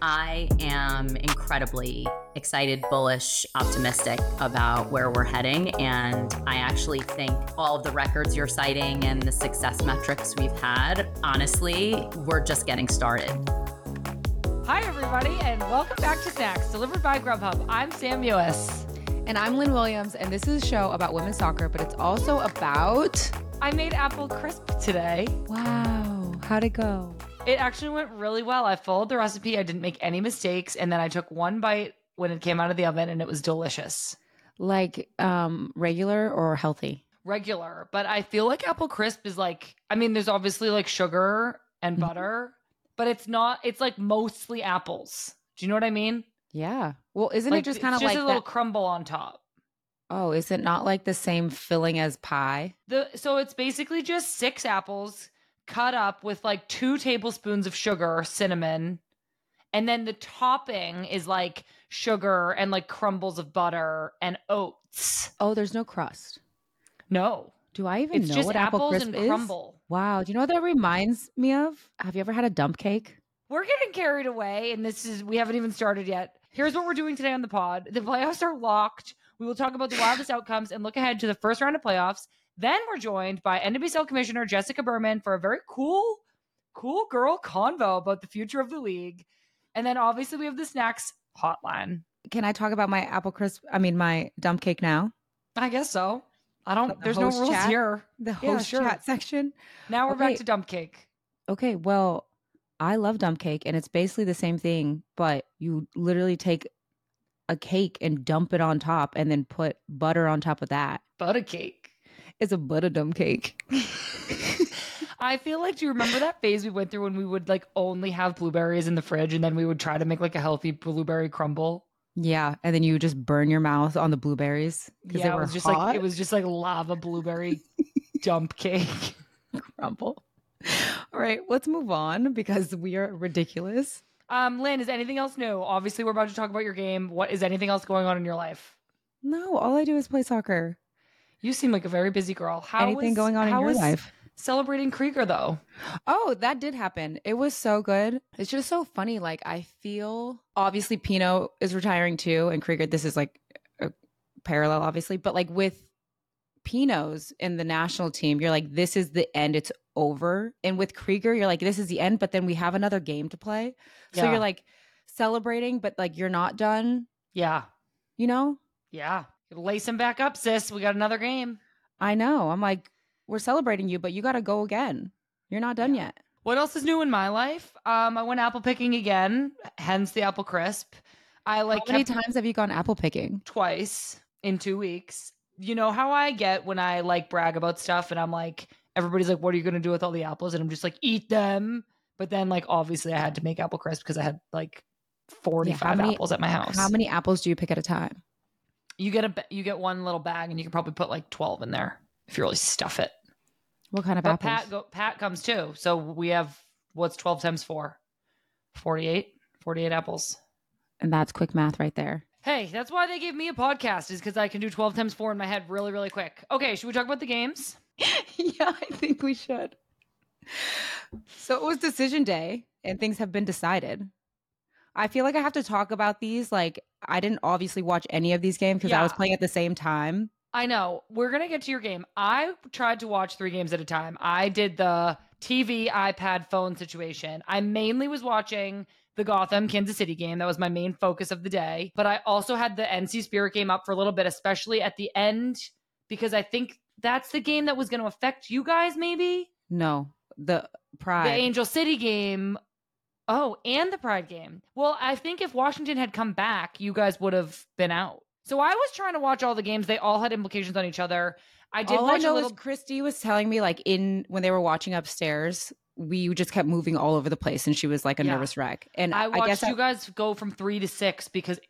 I am incredibly excited, bullish, optimistic about where we're heading. And I actually think all of the records you're citing and the success metrics we've had, honestly, we're just getting started. Hi, everybody, and welcome back to Snacks, delivered by Grubhub. I'm Sam Mewis. And I'm Lynn Williams, and this is a show about women's soccer, but it's also about. I made apple crisp today. Wow. How'd it go? It actually went really well. I followed the recipe, I didn't make any mistakes, and then I took one bite when it came out of the oven, and it was delicious. Like um regular or healthy? Regular, but I feel like apple crisp is like, I mean, there's obviously like sugar and Mhm. butter, but it's not, it's like mostly apples. Do you know what I mean? Yeah. Well, isn't it just kind of just like a little that- crumble on top. Oh, is it not like the same filling as pie? The so it's basically just six apples cut up with like two tablespoons of sugar, cinnamon, and then the topping is like sugar and like crumbles of butter and oats. Oh, there's no crust. No, Do I even it's know what apple apples crisp and is? crumble. Wow. Do you know what that reminds me of? Have you ever had a dump cake? We're getting carried away, and this is we haven't even started yet. Here's what we're doing today on the pod. The playoffs are locked. We will talk about the wildest outcomes and look ahead to the first round of playoffs. Then we're joined by NWSL Commissioner Jessica Berman for a very cool, cool girl convo about the future of the league. And then obviously we have the snacks hotline. Can I talk about my apple crisp? I mean, my dump cake now? I guess so. I don't. The there's no rules chat? here. The Yeah, host sure. chat section? Now we're back to dump cake. Okay, well, I love dump cake and it's basically the same thing, but you literally take a cake and dump it on top and then put butter on top of that. Butter cake. It's a butter dump cake. I feel like do you remember that phase we went through when we would like only have blueberries in the fridge and then we would try to make like a healthy blueberry crumble? yeah, and then you would just burn your mouth on the blueberries because Yeah, they it were was just hot. like it was just like lava blueberry dump cake. crumble. All right, let's move on because we are ridiculous. Um, Lynn, is anything else new? Obviously, we're about to talk about your game. What is anything else going on in your life? No, all I do is play soccer. You seem like a very busy girl. How Anything is- going on in your life? Celebrating Krieger though. Oh, that did happen. It was so good. It's just so funny. Like I feel obviously Pino is retiring too, and Krieger. This is like a parallel, obviously, but like with Pinos in the national team, you're like, this is the end. It's over. And with Krieger, you're like, this is the end. But then we have another game to play, so Yeah. you're like celebrating, but like you're not done. Yeah, You know? yeah. Lace him back up, sis. We got another game. I know. I'm like, we're celebrating you, but you got to go again. You're not done yet. What else is new in my life? Um, I went apple picking again, hence the apple crisp. I like How many times have you gone apple picking? twice in two weeks. You know how I get when I like brag about stuff and I'm like, everybody's like, what are you going to do with all the apples? And I'm just like, eat them. But then, like, obviously, I had to make apple crisp because I had like 45 many- apples at my house. How many apples do you pick at a time? You get a you get one little bag and you can probably put like 12 in there if you really stuff it. What kind of But apples? Pat go, Pat comes too. So we have what's 12 times 4? 48? 48 apples. and that's quick math right there. Hey, that's why they gave me a podcast is because I can do 12 times 4 in my head really, really quick. Okay, should we talk about the games? yeah, I think we should. So it was decision day and things have been decided. I feel like I have to talk about these. Like, I didn't obviously watch any of these games because I was playing at the same time. I know. We're going to get to your game. I tried to watch three games at a time. I did the TV, iPad, phone situation. I mainly was watching the Gotham Kansas City game. That was my main focus of the day. But I also had the NC Spirit game up for a little bit, especially at the end, because I think that's the game that was going to affect you guys, maybe. No, the pride. The Angel City game. Oh, and the Pride game. Well, I think if Washington had come back, you guys would have been out. So I was trying to watch all the games. They all had implications on each other. I did All I know a little. is Christy was telling me like in when they were watching upstairs, we just kept moving all over the place, and she was like a Yeah. nervous wreck. And I I, watched guess you I, guys go from three to six because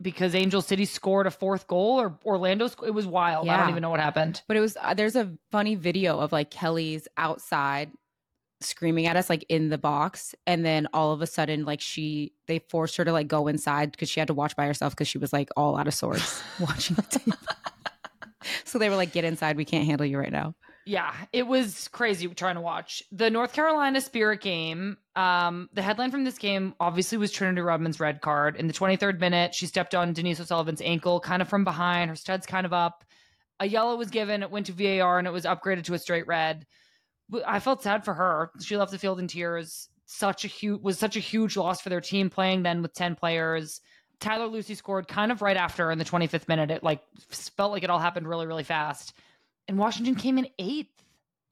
because Angel City scored a fourth goal or Orlando. Sc- it was wild. I don't even know what happened. but it was uh, there's a funny video of like Kelly's outside screaming at us like in the box and then all of a sudden like she they forced her to like go inside because she had to watch by herself because she was like all out of sorts watching the tape so they were like get inside we can't handle you right now Yeah, it was crazy trying to watch the North Carolina Spirit game. Um, the headline from this game obviously was Trinity Rodman's red card. In the 23rd minute, she stepped on Denise O'Sullivan's ankle, kind of from behind. Her stud's kind of up. A yellow was given. It went to VAR and it was upgraded to a straight red. I felt sad for her. She left the field in tears. Such a huge was such a huge loss for their team playing then with 10 players. Tyler Lussi scored kind of right after in the 25th minute. It like felt like it all happened really, really fast and Washington came in eighth.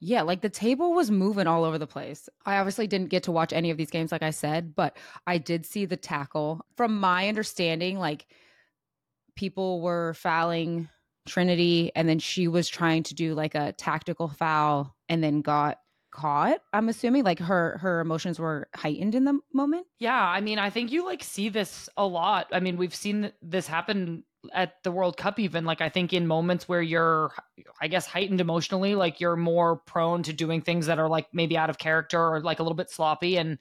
Yeah, like the table was moving all over the place. I obviously didn't get to watch any of these games, like I said, but I did see the tackle. From my understanding, like people were fouling Trinity, and then she was trying to do like a tactical foul and then got caught i'm assuming like her her emotions were heightened in the moment yeah i mean i think you like see this a lot i mean we've seen this happen at the World Cup, even like I think in moments where you're, I guess, heightened emotionally, like you're more prone to doing things that are like maybe out of character or like a little bit sloppy. And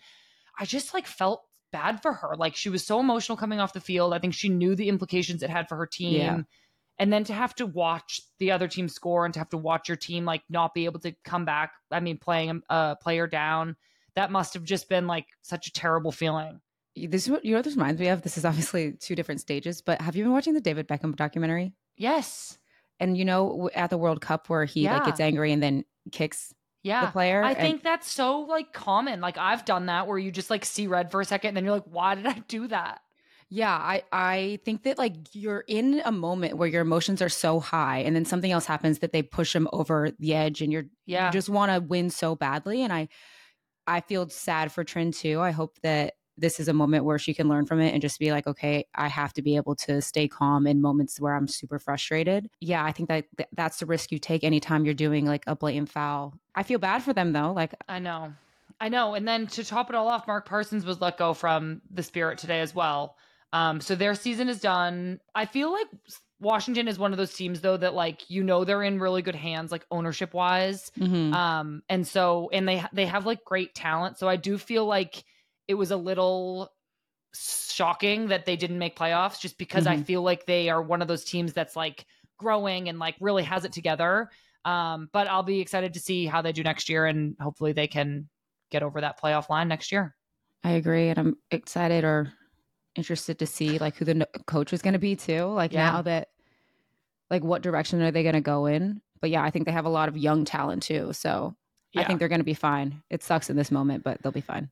I just like felt bad for her. Like she was so emotional coming off the field. I think she knew the implications it had for her team. Yeah. And then to have to watch the other team score and to have to watch your team like not be able to come back. I mean, playing a player down, that must have just been like such a terrible feeling. This is what you know this reminds me of? This is obviously two different stages but have you been watching the david beckham documentary? Yes. And you know at the world cup where he yeah. like gets angry and then kicks yeah. the player i and- think that's so like common. Like i've done that where you just like see red for a second and then you're like why did i do that yeah, I I think that like you're in a moment where your emotions are so high and then something else happens that they push them over the edge and you're yeah. you just want to win so badly and I I feel sad for Trin too. I hope that this is a moment where she can learn from it and just be like, okay, I have to be able to stay calm in moments where I'm super frustrated. Yeah, I think that th- that's the risk you take anytime you're doing like a blatant foul. I feel bad for them though. Like, I know. I know. And then to top it all off, Mark Parsons was let go from the Spirit today as well. Um, so their season is done. I feel like Washington is one of those teams though that like you know they're in really good hands like ownership wise. Mm-hmm. Um, and so and they they have like great talent. So I do feel like it was a little shocking that they didn't make playoffs just because mm-hmm. I feel like they are one of those teams that's like growing and like really has it together. Um, but I'll be excited to see how they do next year and hopefully they can get over that playoff line next year. I agree. And I'm excited or interested to see like who the coach is going to be too. Like yeah. now that, like, what direction are they going to go in? But yeah, I think they have a lot of young talent too. So yeah. I think they're going to be fine. It sucks in this moment, but they'll be fine.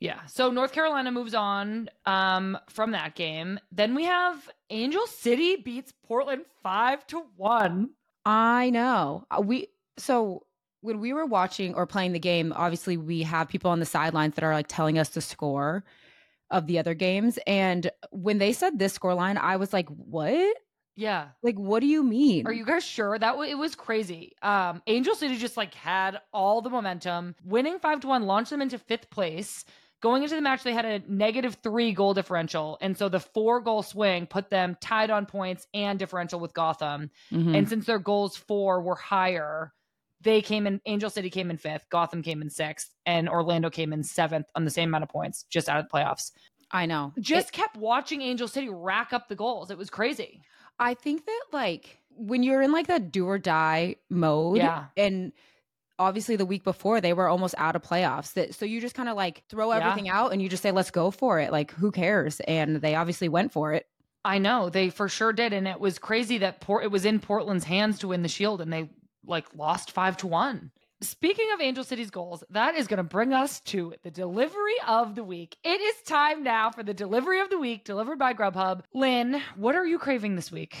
Yeah. So North Carolina moves on um, from that game. Then we have Angel City beats Portland five to one. I know. Uh, we so when we were watching or playing the game, obviously we have people on the sidelines that are like telling us the score of the other games. And when they said this score line, I was like, what? Yeah. Like, what do you mean? Are you guys sure that w- it was crazy? Um, Angel City just like had all the momentum, winning five to one, launched them into fifth place. Going into the match, they had a negative three goal differential. And so the four goal swing put them tied on points and differential with Gotham. Mm-hmm. And since their goals four were higher, they came in, Angel City came in fifth, Gotham came in sixth, and Orlando came in seventh on the same amount of points, just out of the playoffs. I know. Just it, kept watching Angel City rack up the goals. It was crazy. I think that, like, when you're in like that do or die mode, yeah. and obviously the week before they were almost out of playoffs. That so you just kind of like throw everything yeah. out and you just say let's go for it. Like who cares? And they obviously went for it. I know they for sure did, and it was crazy that Port it was in Portland's hands to win the Shield, and they like lost five to one. Speaking of Angel City's goals, that is going to bring us to the delivery of the week. It is time now for the delivery of the week, delivered by Grubhub. Lynn, what are you craving this week?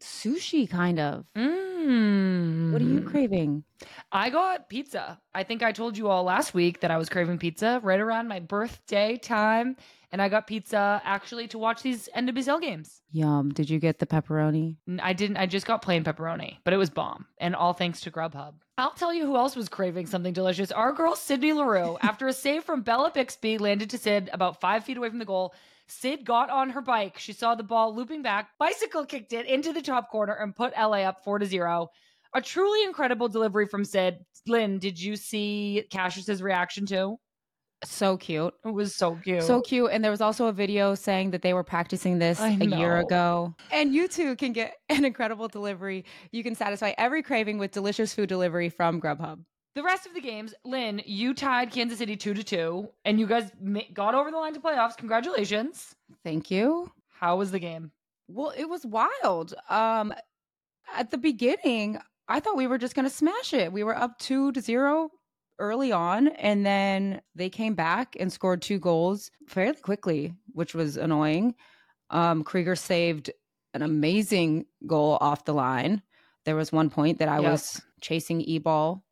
Sushi kind of. Mm. What are you craving? I got pizza. I think I told you all last week that I was craving pizza right around my birthday time. And I got pizza actually to watch these end of NWSL games. Yum. Did you get the pepperoni? I didn't. I just got plain pepperoni, but it was bomb. And all thanks to Grubhub. I'll tell you who else was craving something delicious. Our girl, Sydney Leroux, after a save from Bella Bixby, landed to Sid about five feet away from the goal Sid got on her bike. She saw the ball looping back, bicycle kicked it into the top corner and put LA up 4 to 0. A truly incredible delivery from Sid. Lynn, did you see Cassius's reaction too? So cute. It was so cute. So cute. And there was also a video saying that they were practicing this a year ago. And you too can get an incredible delivery. You can satisfy every craving with delicious food delivery from Grubhub. The rest of the games, Lynn, you tied Kansas City two to two, and you guys ma- got over the line to playoffs. Congratulations. Thank you. How was the game? Well, it was wild. Um at the beginning, I thought we were just going to smash it. We were up 2 to 0 early on and then they came back and scored two goals fairly quickly, which was annoying. Um Krieger saved an amazing goal off the line. There was one point that I Yep. was chasing E-ball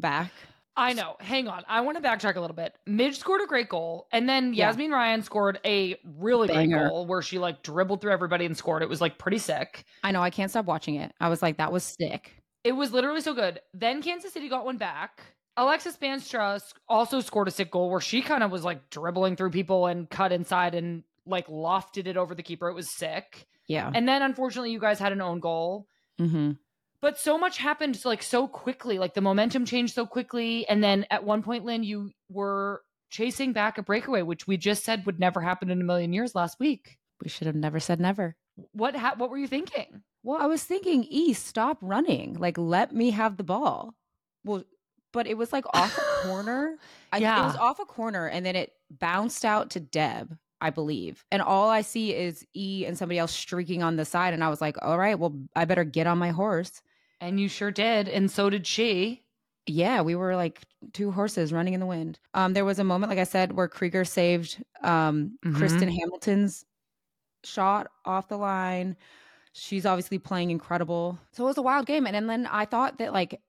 back. I know. Hang on. I want to backtrack a little bit. Midge scored a great goal, and then Yeah. Yazmeen Ryan scored a really great goal where she like dribbled through everybody and scored. It was like pretty sick. I know I can't stop watching it. I was like that was sick. It was literally so good. Then Kansas City got one back. Alexis Spaanstra also scored a sick goal where she kind of was like dribbling through people and cut inside and like lofted it over the keeper. It was sick. Yeah. And then unfortunately, you guys had an own goal. Mhm. But so much happened like so quickly. Like the momentum changed so quickly. And then at one point, Lynn, you were chasing back a breakaway, which we just said would never happen in a million years last week. We should have never said never. What ha- what were you thinking? Well, I was thinking, E, stop running. Like, let me have the ball. Well, but it was like off a corner. I, It was off a corner and then it bounced out to Deb, I believe. And all I see is E and somebody else streaking on the side. And I was like, all right, well, I better get on my horse. And you sure did, and so did she. Yeah, we were like two horses running in the wind. Um, there was a moment, like I said, where Krieger saved um, Mhm. Kristen Hamilton's shot off the line. She's obviously playing incredible. So it was a wild game. And, and then I thought that like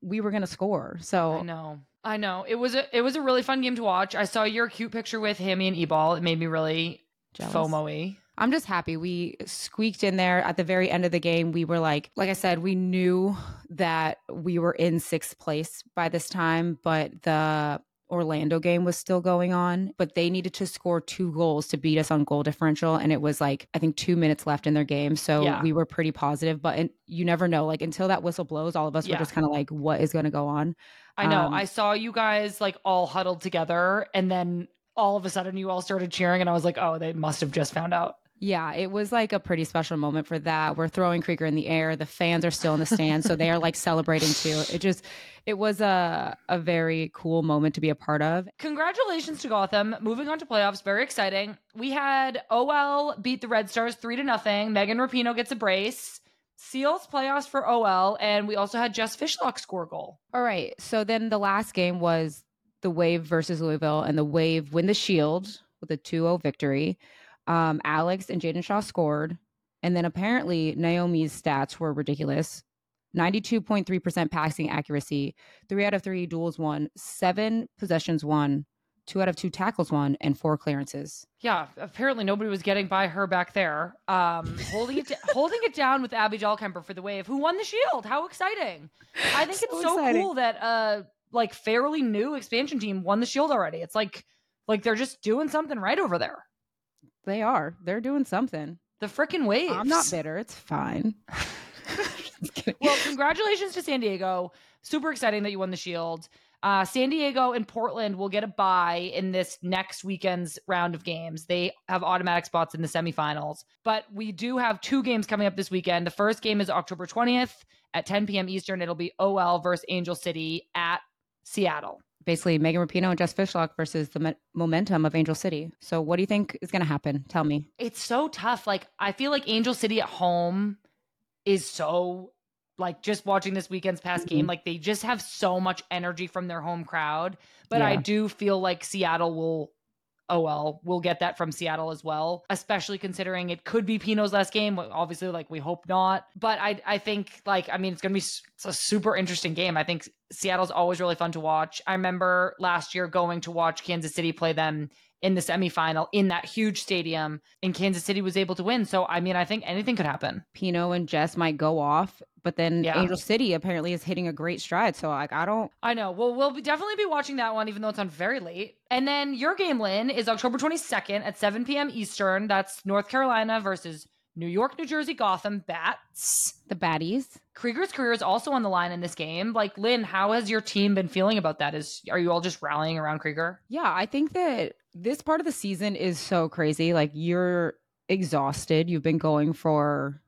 we were gonna score. So I know. I know. It was a it was a really fun game to watch. I saw your cute picture with Hammy and E-ball. It made me really Jealous. FOMO-y. I'm just happy we squeaked in there at the very end of the game. We were like, like I said, we knew that we were in sixth place by this time, but the Orlando game was still going on. But they needed to score two goals to beat us on goal differential. And it was like, I think two minutes left in their game. So Yeah. we were pretty positive, but you never know. Like until that whistle blows, all of us Yeah. were just kind of like, what is going to go on? I know. Um, I saw you guys like all huddled together and then all of a sudden you all started cheering and I was like, "Oh, they must have just found out." Yeah, it was like a pretty special moment for that. We're throwing Krieger in the air. The fans are still in the stands, so they are like celebrating too. It just, it was a a very cool moment to be a part of. Congratulations to Gotham. Moving on to playoffs, very exciting. We had OL beat the Red Stars 3 to nothing. Megan Rapinoe gets a brace. Seals playoffs for OL and we also had Jess Fishlock score goal. All right, so then the last game was the Wave versus Louisville, and the Wave win the Shield with a 2-0 victory. Um, Alex and Jaedyn Shaw scored, and then apparently Naomi's stats were ridiculous. 92.3% passing accuracy, three out of three duels won, seven possessions won, two out of two tackles won, and four clearances. Yeah, apparently nobody was getting by her back there. Um, holding it holding it down with Abby Dahlkemper for the wave, who won the shield. How exciting! I think So it's so exciting. cool that uh like fairly new expansion team won the shield already. It's like like they're just doing something right over there. They are. They're doing something. The freaking waves. I'm not bitter. It's fine. Well, congratulations to San Diego. Super exciting that you won the Shield. Uh, San Diego and Portland will get a bye in this next weekend's round of games. They have automatic spots in the semifinals. But we do have two games coming up this weekend. The first game is October 20th at 10 p.m. Eastern. It'll be OL versus Angel City at Seattle. basically Megan Rapinoe and Jess Fishlock versus the mo- momentum of Angel City. So what do you think is going to happen? Tell me. It's so tough. Like, I feel like Angel City at home is so like just watching this weekend's past game, Mhm. like they just have so much energy from their home crowd. But I do feel like Seattle will oh well, we'll get that from Seattle as well, especially considering it could be Pino's last game. Obviously, like we hope not. But I I think like I mean it's gonna be it's a super interesting game. I think Seattle's always really fun to watch. I remember last year going to watch Kansas City play them in the semifinal in that huge stadium, and Kansas City was able to win. So I mean, I think anything could happen. Pino and Jess might go off, but then Yeah. Angel City apparently is hitting a great stride. So like I don't I know. Well, we'll be definitely be watching that one, even though it's on very late. And then your game, Lynn, is October 22nd at 7 p.m. Eastern. That's North Carolina versus New York, New Jersey, Gotham, Bats. The baddies. Krieger's career is also on the line in this game. Like Lynn, how has your team been feeling about that? Is are you all just rallying around Krieger? Yeah, I think that this part of the season is so crazy. Like you're exhausted. You've been going for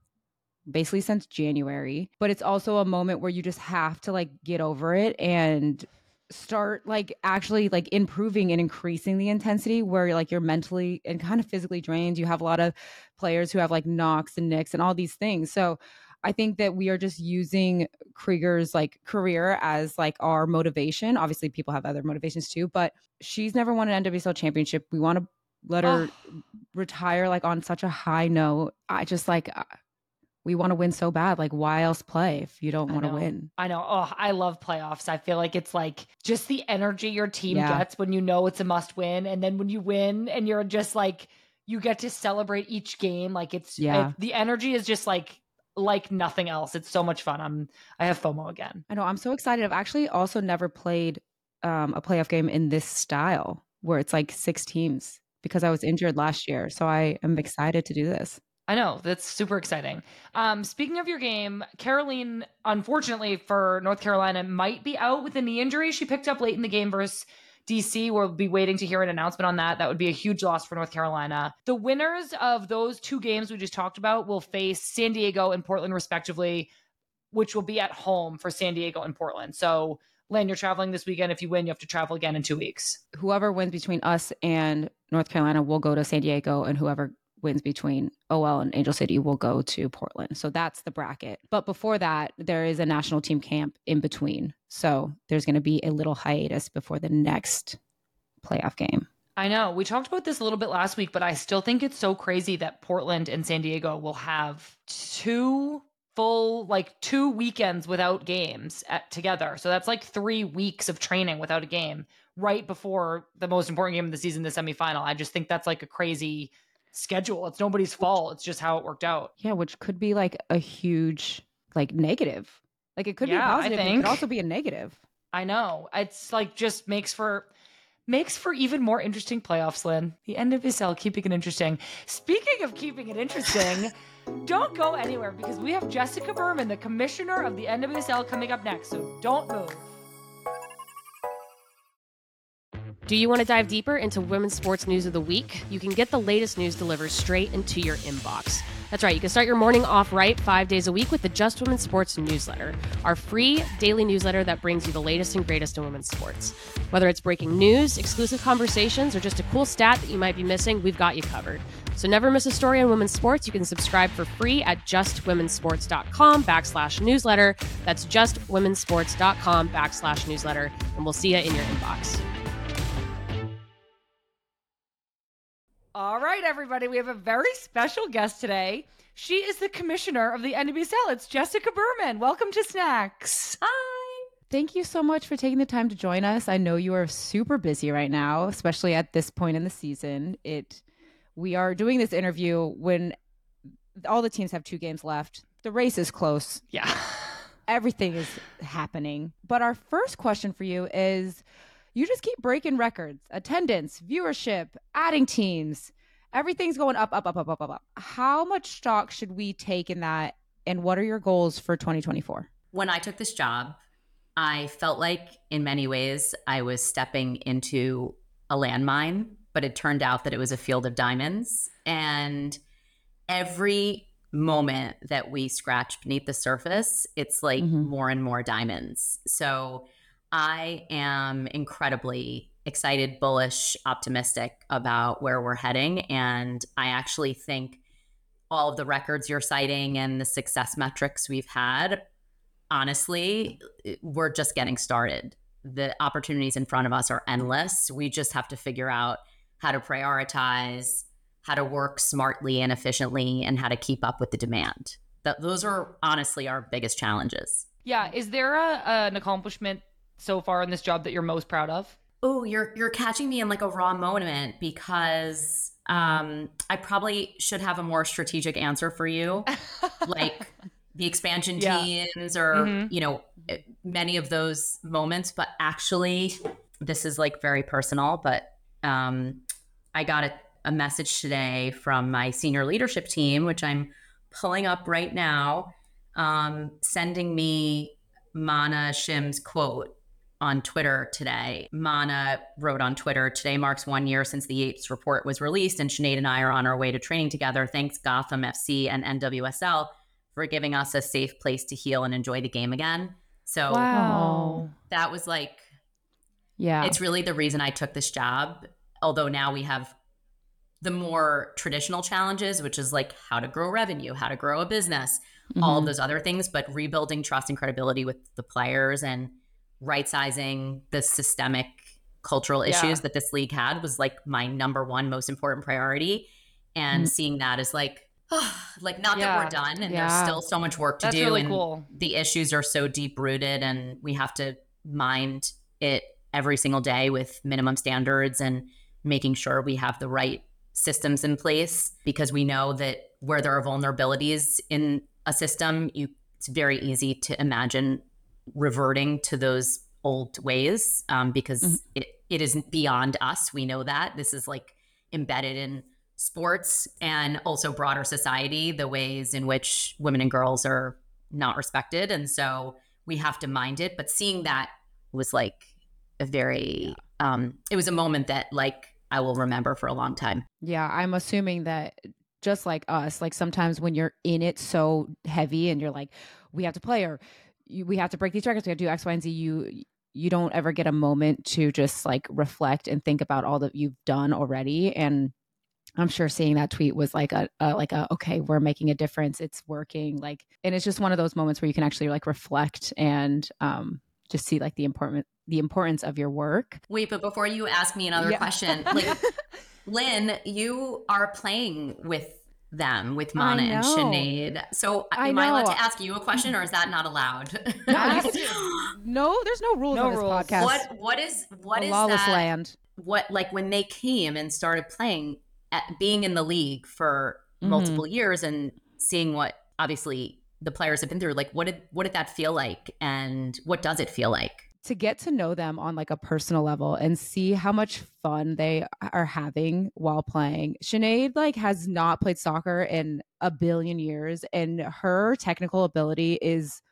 basically since January, but it's also a moment where you just have to like get over it and start like actually like improving and increasing the intensity where like you're mentally and kind of physically drained. You have a lot of players who have like knocks and nicks and all these things. So I think that we are just using Krieger's like career as like our motivation. Obviously, people have other motivations too, but she's never won an NWSL championship. We want to let her Oh. retire like on such a high note. I just like we want to win so bad. Like, why else play if you don't want to win? I know. Oh, I love playoffs. I feel like it's like just the energy your team Yeah. gets when you know it's a must win. And then when you win and you're just like, you get to celebrate each game. Like it's, Yeah. it- the energy is just like, like nothing else. It's so much fun. I'm, I have FOMO again. I know. I'm so excited. I've actually also never played um, a playoff game in this style where it's like six teams because I was injured last year. So I am excited to do this. I know that's super exciting. Um, speaking of your game, Kerolin, unfortunately for North Carolina, might be out with a knee injury she picked up late in the game versus DC. We'll be waiting to hear an announcement on that. That would be a huge loss for North Carolina. The winners of those two games we just talked about will face San Diego and Portland, respectively, which will be at home for San Diego and Portland. So, Lynn, you're traveling this weekend. If you win, you have to travel again in two weeks. Whoever wins between us and North Carolina will go to San Diego, and whoever wins between OL and Angel City will go to Portland. So that's the bracket. But before that, there is a national team camp in between. So there's going to be a little hiatus before the next playoff game. I know. We talked about this a little bit last week, but I still think it's so crazy that Portland and San Diego will have two full, like two weekends without games at, together. So that's like three weeks of training without a game right before the most important game of the season, the semifinal. I just think that's like a crazy schedule. It's nobody's fault. It's just how it worked out. Yeah, which could be like a huge like negative. Like it could Yeah, be positive, it could also be a negative. I know. It's like just makes for makes for even more interesting playoffs, Lynn. The NWSL keeping it interesting. Speaking of keeping it interesting, don't go anywhere because we have Jessica Berman, the commissioner of the NWSL, coming up next. So don't move. Do you want to dive deeper into women's sports news of the week? You can get the latest news delivered straight into your inbox. That's right, you can start your morning off right five days a week with the Just Women's Sports newsletter, our free daily newsletter that brings you the latest and greatest in women's sports. Whether it's breaking news, exclusive conversations, or just a cool stat that you might be missing, we've got you covered. So never miss a story on women's sports. You can subscribe for free at justwomensports.com backslash newsletter. That's justwomensports.com backslash newsletter, and we'll see you in your inbox. All right, everybody, we have a very special guest today. She is the commissioner of the NWSL. It's Jessica Berman. Welcome to Snacks. Hi. Thank you so much for taking the time to join us. I know you are super busy right now, especially at this point in the season. It we are doing this interview when all the teams have two games left. The race is close. Yeah. Everything is happening. But our first question for you is you just keep breaking records, attendance, viewership, adding teams. Everything's going up, up, up, up, up, up, up. How much stock should we take in that? And what are your goals for 2024? When I took this job, I felt like in many ways I was stepping into a landmine, but it turned out that it was a field of diamonds. And every moment that we scratch beneath the surface, it's like Mhm. more and more diamonds. So I am incredibly excited, bullish, optimistic about where we're heading. And I actually think all of the records you're citing and the success metrics we've had, honestly, we're just getting started. The opportunities in front of us are endless. We just have to figure out how to prioritize, how to work smartly and efficiently, and how to keep up with the demand. Th- those are honestly our biggest challenges. Yeah. Is there a, an accomplishment so far in this job that you're most proud of? Oh, you're you're catching me in like a raw moment because um, I probably should have a more strategic answer for you, like the expansion Yeah. teams or Mhm. you know many of those moments. But actually, this is like very personal. But um, I got a a message today from my senior leadership team, which I'm pulling up right now, um, sending me Mana Shim's quote on Twitter today. Mana wrote on Twitter, today marks one year since the Yates report was released, and Sinead and I are on our way to training together. Thanks, Gotham FC and NWSL, for giving us a safe place to heal and enjoy the game again. So Wow. that was like, Yeah. it's really the reason I took this job. Although now we have the more traditional challenges, which is like how to grow revenue, how to grow a business, all of Mhm. those other things, but rebuilding trust and credibility with the players and right sizing the systemic cultural Yeah. issues that this league had was like my number one most important priority. And Mhm. seeing that is like, like not that we're done and Yeah. there's still so much work to That's do. really and cool. the issues are so deep rooted and we have to mind it every single day with minimum standards and making sure we have the right systems in place because we know that where there are vulnerabilities in a system you it's very easy to imagine reverting to those old ways um, because Mhm. it, it isn't beyond us. We know that. This is like embedded in sports and also broader society the ways in which women and girls are not respected. And so we have to mind it. But seeing that was like a very um it was a moment that like i will remember for a long time. Yeah, I'm assuming that just like us, like sometimes when you're in it so heavy and you're like, we have to play or you, we have to break these records, we have to do X, Y, and Z. You you don't ever get a moment to just like reflect and think about all that you've done already. And I'm sure seeing that tweet was like a, a like a okay, we're making a difference, it's working. Like, and it's just one of those moments where you can actually like reflect and um just see like the important the importance of your work. wait but before you ask me another Yeah. question like lynn you are playing with them with mana and know. Sinead. So I am I allowed to ask you a question or is that not allowed? No, no, there's no rules No on this rules. podcast. what what is what a is lawless that land. what like when they came and started playing at being in the league for Mhm. multiple years and seeing what obviously the players have been through like what did what did that feel like and what does it feel like to get to know them on like a personal level and see how much fun they are having while playing. Sinead like has not played soccer in a billion years and her technical ability is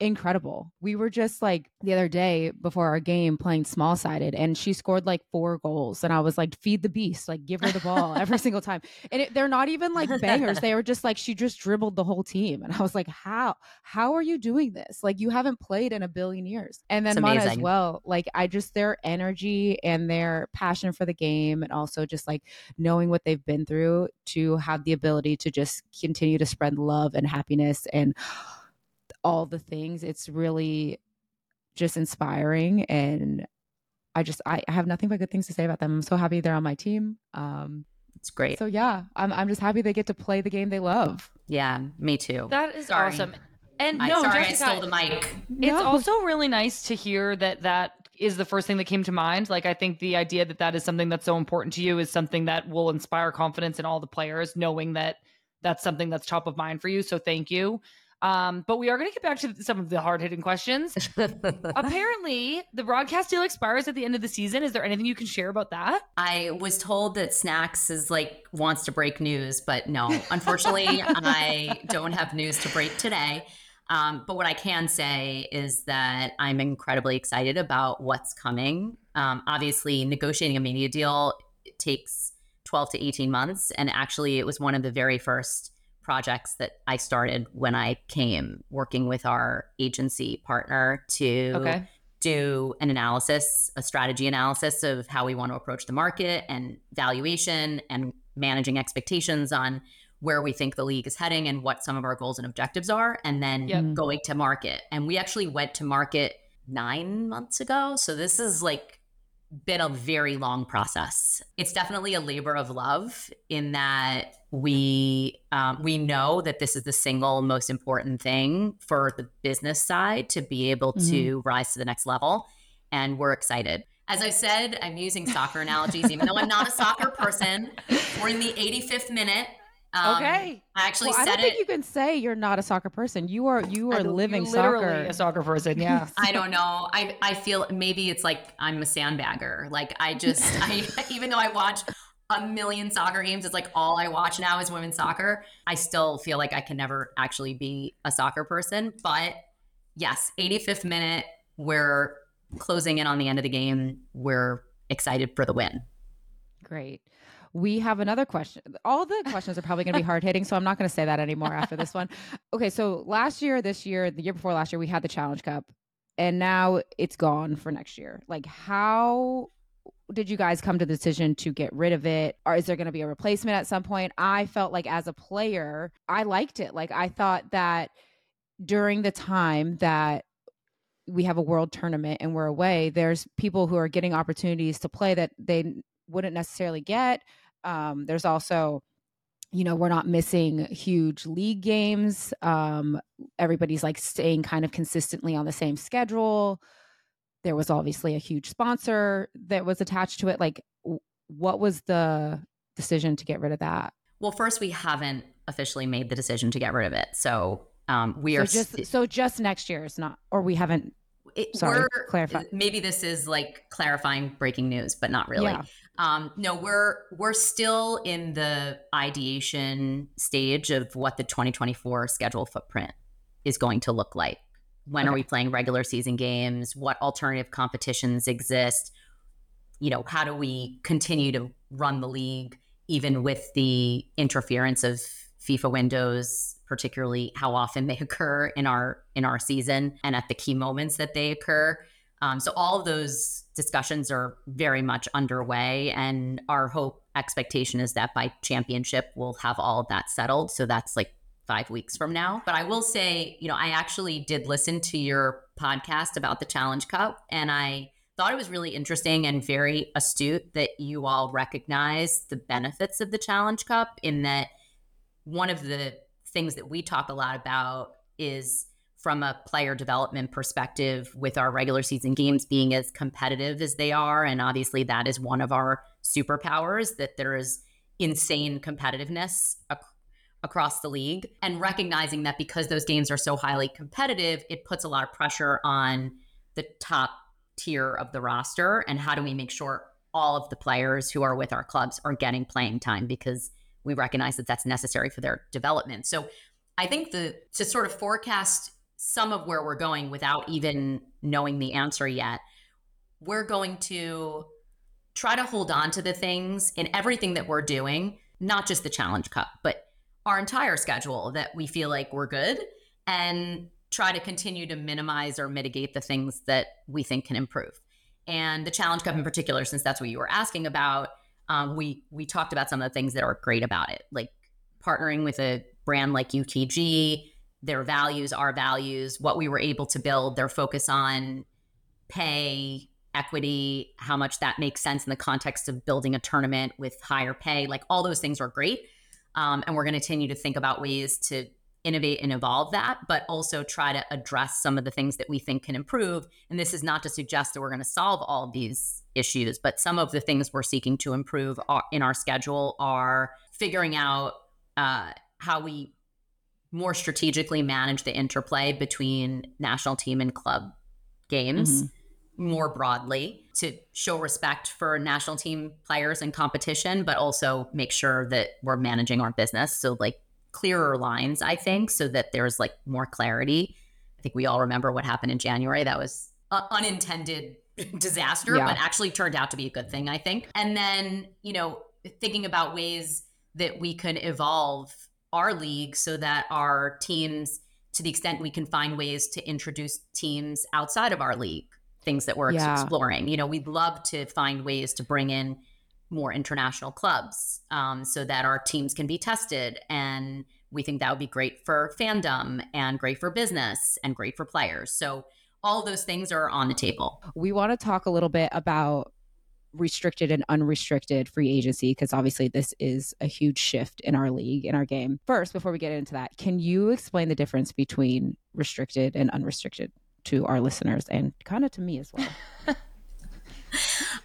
incredible. We were just like the other day before our game playing small sided and she scored like four goals and I was like feed the beast, like give her the ball every single time. And it, they're not even like bangers. They were just like she just dribbled the whole team and I was like how how are you doing this? Like you haven't played in a billion years. And then Mana as well. Like I just their energy and their passion for the game and also just like knowing what they've been through to have the ability to just continue to spread love and happiness and all the things. It's really just inspiring and I just I, I have nothing but good things to say about them. I'm so happy they're on my team. Um it's great so yeah, I'm I'm just happy they get to play the game they love. yeah me too That is Sorry. awesome. And I, no, sorry Jessica, i stole the mic It's No. also really nice to hear that that is the first thing that came to mind. Like, I think the idea that that is something that's so important to you is something that will inspire confidence in all the players, knowing that that's something that's top of mind for you. So, thank you. Um, but we are going to get back to some of the hard hitting questions. Apparently, the broadcast deal expires at the end of the season. Is there anything you can share about that? I was told that Snacks is like wants to break news, but no, unfortunately, I don't have news to break today. Um, but what I can say is that I'm incredibly excited about what's coming. Um, obviously, negotiating a media deal takes 12 to 18 months, and actually, it was one of the very first projects that I started when I came working with our agency partner to Okay. do an analysis, a strategy analysis of how we want to approach the market and valuation and managing expectations on where we think the league is heading and what some of our goals and objectives are, and then Yep. going to market. And we actually went to market nine months ago. So this is like been a very long process. It's definitely a labor of love in that we um, we know that this is the single most important thing for the business side to be able to rise to the next level, and we're excited. As I said, I'm using soccer analogies, even though I'm not a soccer person. We're in the 85th minute. Um, okay. I actually Well, I said don't think it. you can say you're not a soccer person. You are you are don't- living you're literally soccer. a soccer person. Yeah. I don't know. I I feel maybe it's like I'm a sandbagger. Like I just I even though I watch a million soccer games. It's like all I watch now is women's soccer. I still feel like I can never actually be a soccer person. But yes, 85th minute, we're closing in on the end of the game. We're excited for the win. Great. We have another question. All the questions are probably going to be hard hitting, so I'm not going to say that anymore after this one. Okay, so last year, this year, the year before last year, we had the Challenge Cup, and now it's gone for next year. Like, how did you guys come to the decision to get rid of it or is there going to be a replacement at some point i felt like as a player i liked it like i thought that during the time that we have a world tournament and we're away there's people who are getting opportunities to play that they wouldn't necessarily get um, there's also you know we're not missing huge league games. Um, everybody's like staying kind of consistently on the same schedule. There was obviously a huge sponsor that was attached to it. Like what was the decision to get rid of that? Well first we haven't officially made the decision to get rid of it. So um, we so are just st- so just next year is not or we haven't it, sorry clarify. maybe this is like clarifying breaking news but not really. Yeah. Um, no we're we're still in the ideation stage of what the 2024 schedule footprint is going to look like when okay. are we playing regular season games? What alternative competitions exist? You know, how do we continue to run the league even with the interference of FIFA windows, particularly how often they occur in our in our season and at the key moments that they occur. Um, so all of those discussions are very much underway, and our hope expectation is that by championship we'll have all of that settled. So that's like five weeks from now. But I will say, you know, I actually did listen to your podcast about the Challenge Cup and I thought it was really interesting and very astute that you all recognize the benefits of the Challenge Cup in that one of the things that we talk a lot about is from a player development perspective with our regular season games being as competitive as they are and obviously that is one of our superpowers that there is insane competitiveness across the league and recognizing that because those games are so highly competitive, it puts a lot of pressure on the top tier of the roster. And how do we make sure all of the players who are with our clubs are getting playing time because we recognize that that's necessary for their development. So I think the to sort of forecast some of where we're going without even knowing the answer yet, we're going to try to hold on to the things in everything that we're doing, not just the Challenge Cup, but our entire schedule that we feel like we're good and try to continue to minimize or mitigate the things that we think can improve. And the Challenge Cup in particular, since that's what you were asking about, um, we we talked about some of the things that are great about it, like partnering with a brand like UKG, their values, our values, what we were able to build, their focus on pay, equity, how much that makes sense in the context of building a tournament with higher pay, like all those things are great. Um, and we're going to continue to think about ways to innovate and evolve that, but also try to address some of the things that we think can improve. And this is not to suggest that we're going to solve all these issues, but some of the things we're seeking to improve are, in our schedule are figuring out uh, how we more strategically manage the interplay between national team and club games. Mm-hmm more broadly to show respect for national team players and competition, but also make sure that we're managing our business. So, like, clearer lines, I think, so that there's like more clarity. I think we all remember what happened in January. That was an unintended disaster, yeah. but actually turned out to be a good thing, I think. And then, you know, thinking about ways that we can evolve our league so that our teams, to the extent we can find ways to introduce teams outside of our league, things that we're yeah. exploring. You know, we'd love to find ways to bring in more international clubs um, so that our teams can be tested. And we think that would be great for fandom and great for business and great for players. So all those things are on the table. We want to talk a little bit about restricted and unrestricted free agency because obviously this is a huge shift in our league in our game. First, before we get into that, can you explain the difference between restricted and unrestricted? to our listeners and kind of to me as well.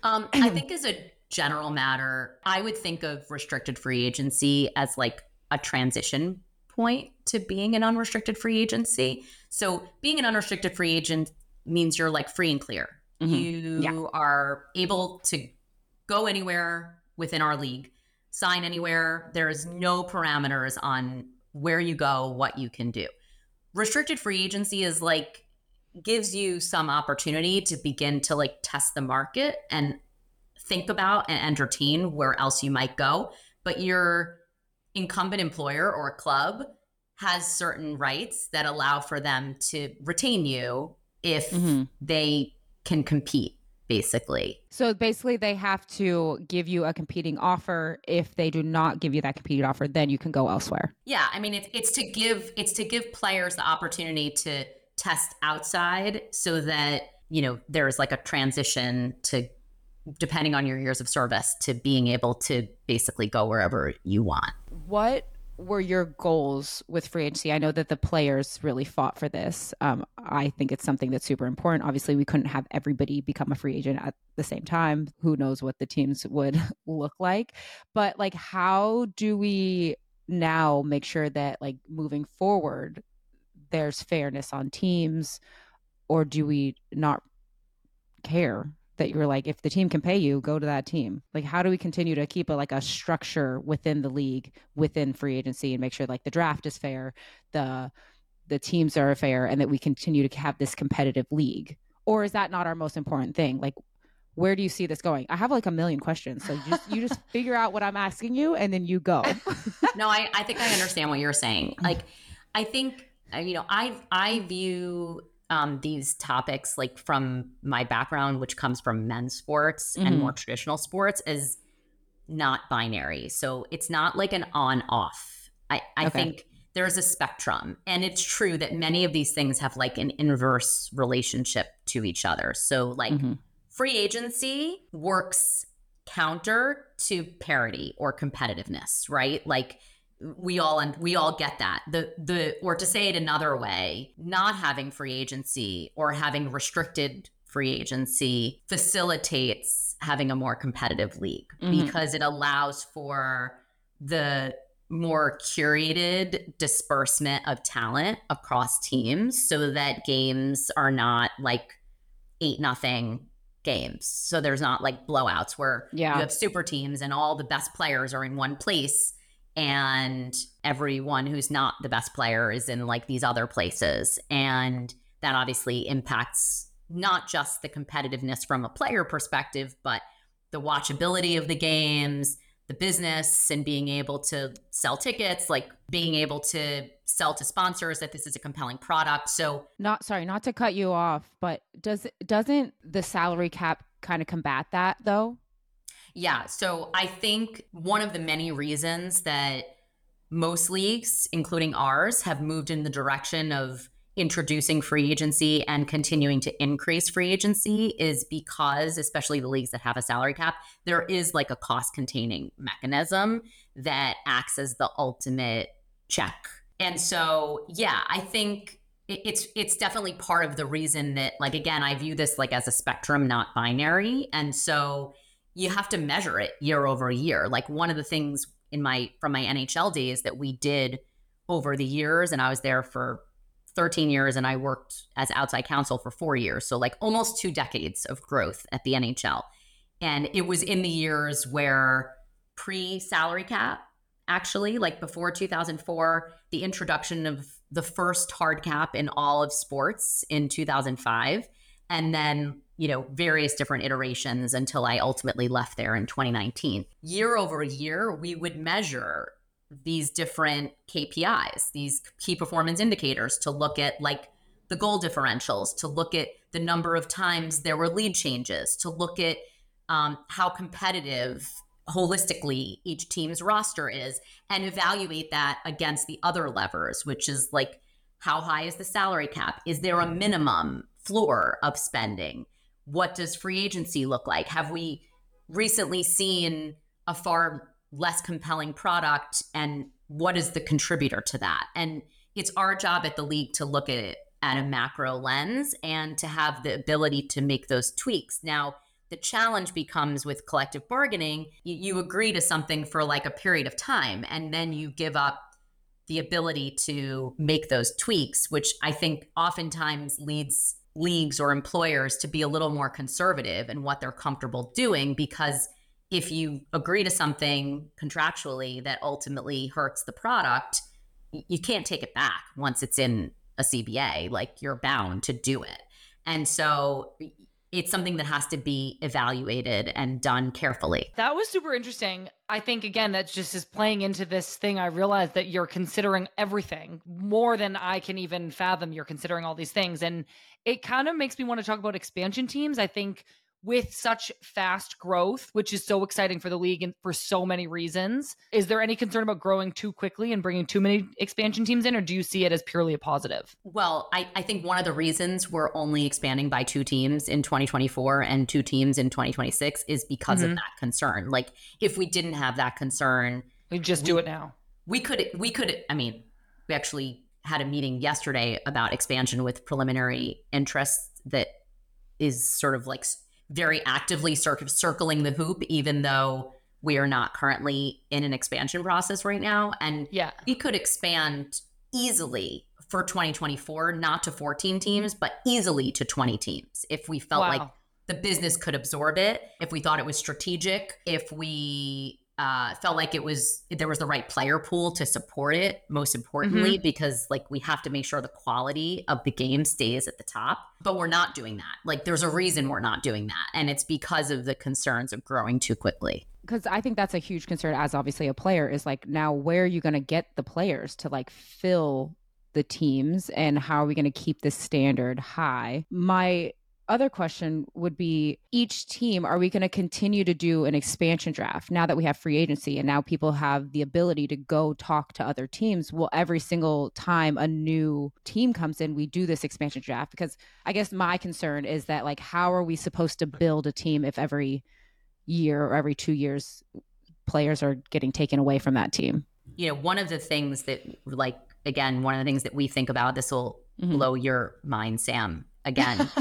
um, I think as a general matter, I would think of restricted free agency as like a transition point to being an unrestricted free agency. So being an unrestricted free agent means you're like free and clear. Mm-hmm. You yeah. are able to go anywhere within our league, sign anywhere. There is no parameters on where you go, what you can do. Restricted free agency is like gives you some opportunity to begin to like test the market and think about and entertain where else you might go. But your incumbent employer or club has certain rights that allow for them to retain you if mm-hmm. they can compete basically. So basically they have to give you a competing offer. If they do not give you that competing offer, then you can go elsewhere. Yeah, I mean it's it's to give it's to give players the opportunity to test outside so that, you know, there's like a transition to depending on your years of service to being able to basically go wherever you want. What were your goals with free agency? I know that the players really fought for this. Um, I think it's something that's super important. Obviously, we couldn't have everybody become a free agent at the same time. Who knows what the teams would look like? But like, how do we now make sure that like moving forward, there's fairness on teams, or do we not care? That you're like if the team can pay you go to that team. Like how do we continue to keep a like a structure within the league within free agency and make sure like the draft is fair the the teams are fair and that we continue to have this competitive league? Or is that not our most important thing? Like where do you see this going? I have like a million questions so you just you just figure out what i'm asking you and then you go. No I, I think i understand what you're saying. Like i think uh, you know i i view um, these topics, like from my background, which comes from men's sports mm-hmm. and more traditional sports, is not binary. So it's not like an on off. I, I okay. think there's a spectrum. And it's true that many of these things have like an inverse relationship to each other. So, like, mm-hmm. free agency works counter to parity or competitiveness, right? Like, we all and we all get that the the or to say it another way not having free agency or having restricted free agency facilitates having a more competitive league mm-hmm. because it allows for the more curated disbursement of talent across teams so that games are not like eight nothing games so there's not like blowouts where yeah. you have super teams and all the best players are in one place and everyone who's not the best player is in like these other places. And that obviously impacts not just the competitiveness from a player perspective but the watchability of the games the business and being able to sell tickets like being able to sell to sponsors that this is a compelling product. So not sorry not to cut you off but does doesn't the salary cap kind of combat that though yeah. So I think one of the many reasons that most leagues, including ours, have moved in the direction of introducing free agency and continuing to increase free agency is because, especially the leagues that have a salary cap, there is like a cost containing mechanism that acts as the ultimate check. And so, yeah, I think it's it's definitely part of the reason that like again i view this like as a spectrum not binary and so you have to measure it year over year. Like one of the things in my from my NHL days that we did over the years, and I was there for 13 years and I worked as outside counsel for four years. So like almost two decades of growth at the NHL. And it was in the years where pre salary cap, actually, like before 2004, the introduction of the first hard cap in all of sports in 2005. And then you know, various different iterations until I ultimately left there in 2019. Year over year, we would measure these different KPIs, these key performance indicators to look at like the goal differentials, to look at the number of times there were lead changes, to look at um, how competitive holistically each team's roster is, and evaluate that against the other levers, which is like how high is the salary cap? Is there a minimum floor of spending? what does free agency look like? Have we recently seen a far less compelling product and what is the contributor to that? And it's our job at the league to look at it at a macro lens and to have the ability to make those tweaks. Now, the challenge becomes with collective bargaining, you, you agree to something for like a period of time and then you give up the ability to make those tweaks, which I think oftentimes leads leagues or employers to be a little more conservative in what they're comfortable doing because if you agree to something contractually that ultimately hurts the product, you can't take it back once it's in a CBA. Like you're bound to do it. And so it's something that has to be evaluated and done carefully. That was super interesting. I think again that just is playing into this thing. I realized that you're considering everything more than I can even fathom. You're considering all these things, and it kind of makes me want to talk about expansion teams. I think with such fast growth, which is so exciting for the league and for so many reasons. Is there any concern about growing too quickly and bringing too many expansion teams in, or do you see it as purely a positive? Well, I, I think one of the reasons we're only expanding by two teams in 2024 and two teams in 2026 is because mm-hmm. of that concern. Like, if we didn't have that concern, we just do it now. We could, we could, I mean, we actually had a meeting yesterday about expansion with preliminary interests that is sort of like very actively cir- circling the hoop, even though we are not currently in an expansion process right now. And yeah, we could expand easily for 2024, not to 14 teams, but easily to 20 teams if we felt wow. like the business could absorb it, if we thought it was strategic, if we uh, felt like it was there was the right player pool to support it most importantly mm-hmm. because like we have to make sure the quality of the game stays at the top. But we're not doing that. Like there's a reason we're not doing that and it's because of the concerns of growing too quickly. Because i think that's a huge concern as obviously a player is like now where are you going to get the players to like fill the teams and how are we going to keep the standard high? My other question would be each team, are we going to continue to do an expansion draft now that we have free agency and now people have the ability to go talk to other teams? Will every single time a new team comes in, we do this expansion draft? Because I guess my concern is that, like, how are we supposed to build a team if every year or every two years players are getting taken away from that team? You know, one of the things that, like, again, one of the things that we think about, this will mm-hmm. blow your mind, Sam, again.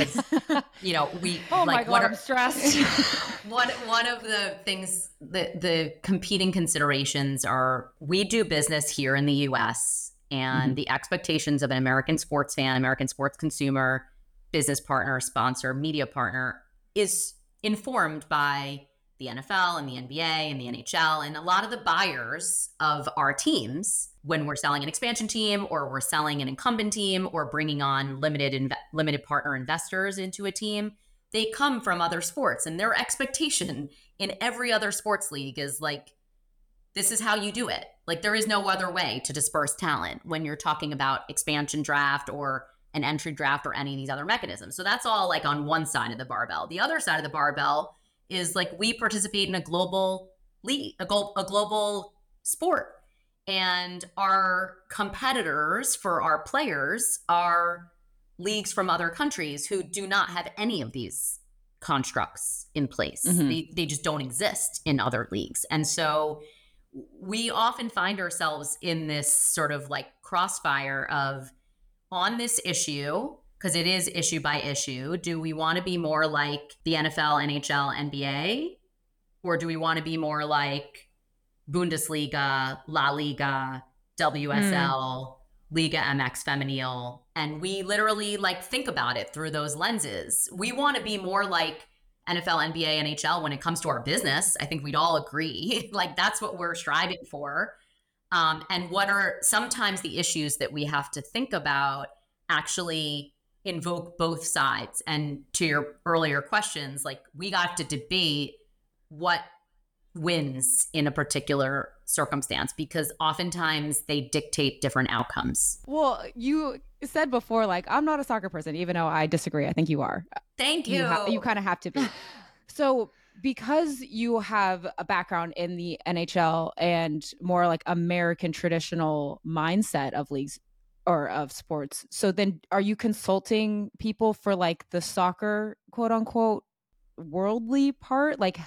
You know we oh like my God, I'm stressed. one one of the things the the competing considerations are we do business here in the US and mm-hmm. the expectations of an American sports fan American sports consumer business partner sponsor media partner is informed by the NFL and the NBA and the NHL and a lot of the buyers of our teams when we're selling an expansion team or we're selling an incumbent team or bringing on limited inv- limited partner investors into a team they come from other sports. And their expectation in every other sports league is like this is how you do it. Like there is no other way to disperse talent when you're talking about expansion draft or an entry draft or any of these other mechanisms. So that's all like on one side of the barbell. The other side of the barbell is like we participate in a global league a, glo- a global sport and our competitors for our players are leagues from other countries who do not have any of these constructs in place. Mm-hmm. They, they just don't exist in other leagues. And so we often find ourselves in this sort of like crossfire of on this issue, because it is issue by issue, do we want to be more like the NFL, NHL, NBA? Or do we want to be more like Bundesliga, La Liga, WSL, mm. Liga MX Femenil. And we literally like think about it through those lenses. We want to be more like NFL, NBA, NHL when it comes to our business. I think we'd all agree. like that's what we're striving for. Um, and what are sometimes the issues that we have to think about actually invoke both sides. And to your earlier questions, like we got to debate what wins in a particular circumstance because oftentimes they dictate different outcomes. Well, you said before, like, I'm not a soccer person, even though I disagree. I think you are. Thank you. You, ha- you kind of have to be. so, because you have a background in the NHL and more like American traditional mindset of leagues or of sports, so then are you consulting people for like the soccer quote unquote worldly part? Like,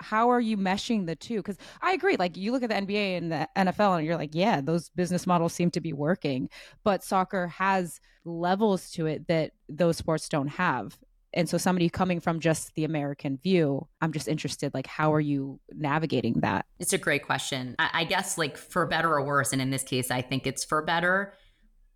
how are you meshing the two? Because I agree, like you look at the NBA and the NFL, and you're like, yeah, those business models seem to be working, but soccer has levels to it that those sports don't have. And so, somebody coming from just the American view, I'm just interested, like, how are you navigating that? It's a great question. I, I guess, like, for better or worse, and in this case, I think it's for better.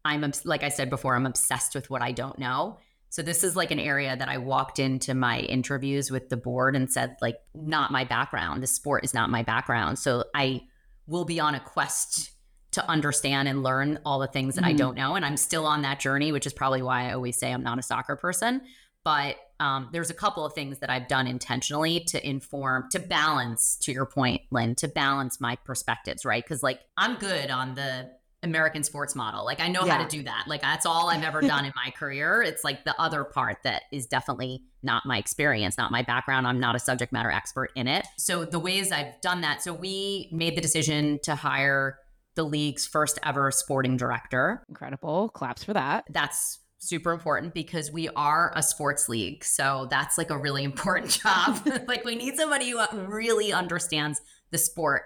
I'm like I said before, I'm obsessed with what I don't know. So this is like an area that I walked into my interviews with the board and said like not my background. This sport is not my background. So I will be on a quest to understand and learn all the things that mm-hmm. I don't know and I'm still on that journey, which is probably why I always say I'm not a soccer person, but um, there's a couple of things that I've done intentionally to inform, to balance, to your point, Lynn, to balance my perspectives, right? Because like I'm good on the American sports model. Like I know yeah. how to do that. Like that's all I've ever done in my career. It's like the other part that is definitely not my experience, not my background. I'm not a subject matter expert in it. So the ways I've done that. So we made the decision to hire the league's first ever sporting director. Incredible. Claps for that. That's super important because we are a sports league. So that's like a really important job. like we need somebody who uh, really understands the sport.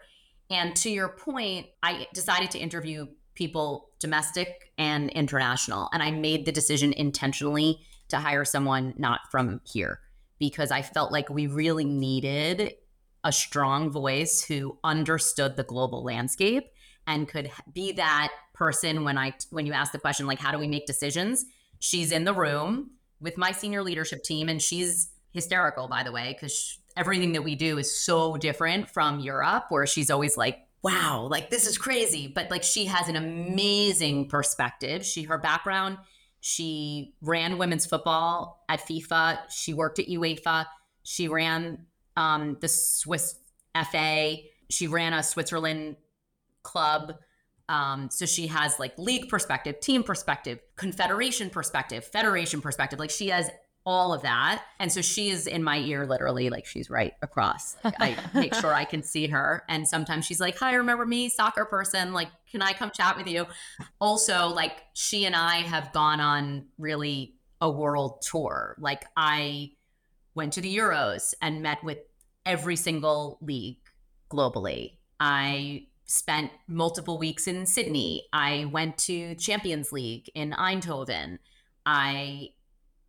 And to your point, I decided to interview people domestic and international. And I made the decision intentionally to hire someone not from here because I felt like we really needed a strong voice who understood the global landscape and could be that person when I when you ask the question like how do we make decisions she's in the room with my senior leadership team and she's hysterical by the way cuz everything that we do is so different from Europe where she's always like wow, like this is crazy. But like she has an amazing perspective. She her background, she ran women's football at FIFA. She worked at UEFA. She ran um, the Swiss FA. She ran a Switzerland club. Um, so she has like league perspective, team perspective, confederation perspective, federation perspective. Like she has all of that. And so she is in my ear literally, like she's right across. Like, I make sure I can see her. And sometimes she's like, Hi, remember me, soccer person? Like, can I come chat with you? Also, like, she and I have gone on really a world tour. Like, I went to the Euros and met with every single league globally. I spent multiple weeks in Sydney. I went to Champions League in Eindhoven. I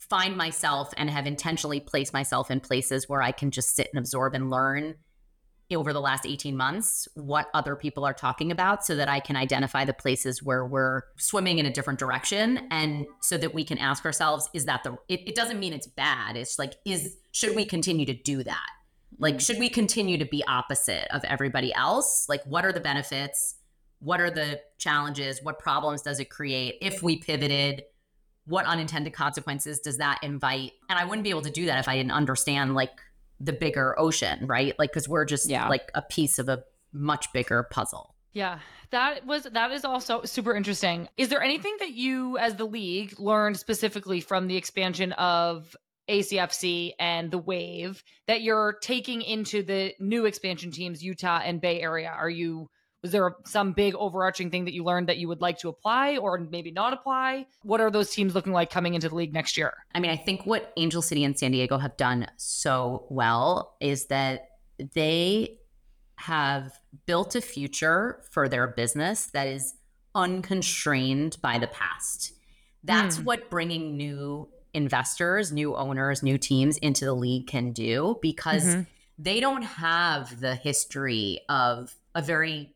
find myself and have intentionally placed myself in places where I can just sit and absorb and learn over the last 18 months what other people are talking about so that I can identify the places where we're swimming in a different direction and so that we can ask ourselves is that the it, it doesn't mean it's bad. It's like is should we continue to do that? Like mm-hmm. should we continue to be opposite of everybody else? Like what are the benefits? What are the challenges? What problems does it create if we pivoted what unintended consequences does that invite? And I wouldn't be able to do that if I didn't understand like the bigger ocean, right? Like, because we're just yeah. like a piece of a much bigger puzzle. Yeah, that was that is also super interesting. Is there anything that you as the league learned specifically from the expansion of ACFC and the Wave that you're taking into the new expansion teams Utah and Bay Area? Are you was there some big overarching thing that you learned that you would like to apply or maybe not apply? What are those teams looking like coming into the league next year? I mean, I think what Angel City and San Diego have done so well is that they have built a future for their business that is unconstrained by the past. That's mm. what bringing new investors, new owners, new teams into the league can do because mm-hmm. they don't have the history of a very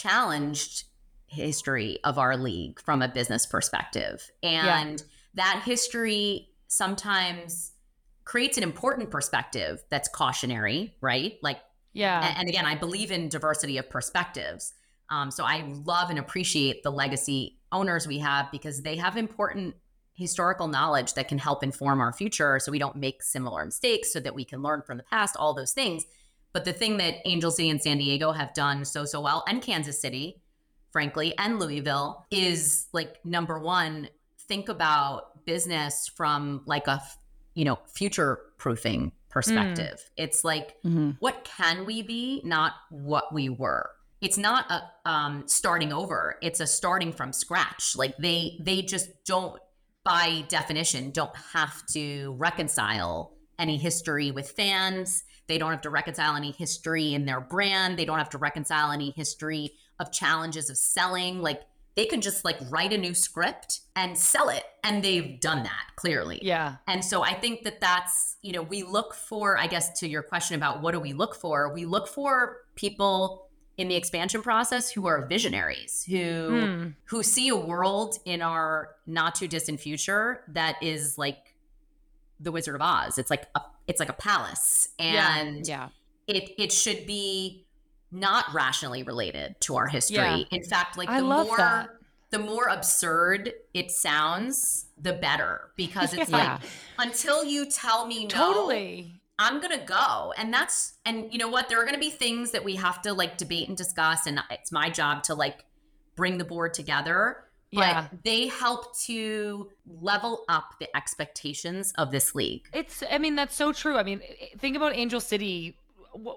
challenged history of our league from a business perspective. And yeah. that history sometimes creates an important perspective that's cautionary, right? Like, yeah. And, and again, I believe in diversity of perspectives. Um, so I love and appreciate the legacy owners we have because they have important historical knowledge that can help inform our future so we don't make similar mistakes so that we can learn from the past, all those things. But the thing that Angel City and San Diego have done so, so well, and Kansas City, frankly, and Louisville, is like number one, think about business from like a, you know, future proofing perspective. Mm. It's like, mm-hmm. what can we be, not what we were. It's not a um, starting over. It's a starting from scratch. Like they they just don't, by definition, don't have to reconcile any history with fans they don't have to reconcile any history in their brand. They don't have to reconcile any history of challenges of selling. Like they can just like write a new script and sell it. And they've done that clearly. Yeah. And so I think that that's, you know, we look for, I guess, to your question about what do we look for? We look for people in the expansion process who are visionaries who Mm. who see a world in our not too distant future that is like the Wizard of Oz. It's like a it's like a palace and Yeah. it it should be not rationally related to our history. Yeah. In fact, like I the more that. the more absurd it sounds, the better because it's Yeah. like until you tell me no, Totally. I'm gonna go. And that's and you know what? There are gonna be things that we have to like debate and discuss, and it's my job to like bring the board together. But Yeah. they help to level up the expectations of this league. It's, I mean, that's so true. I mean, think about Angel City.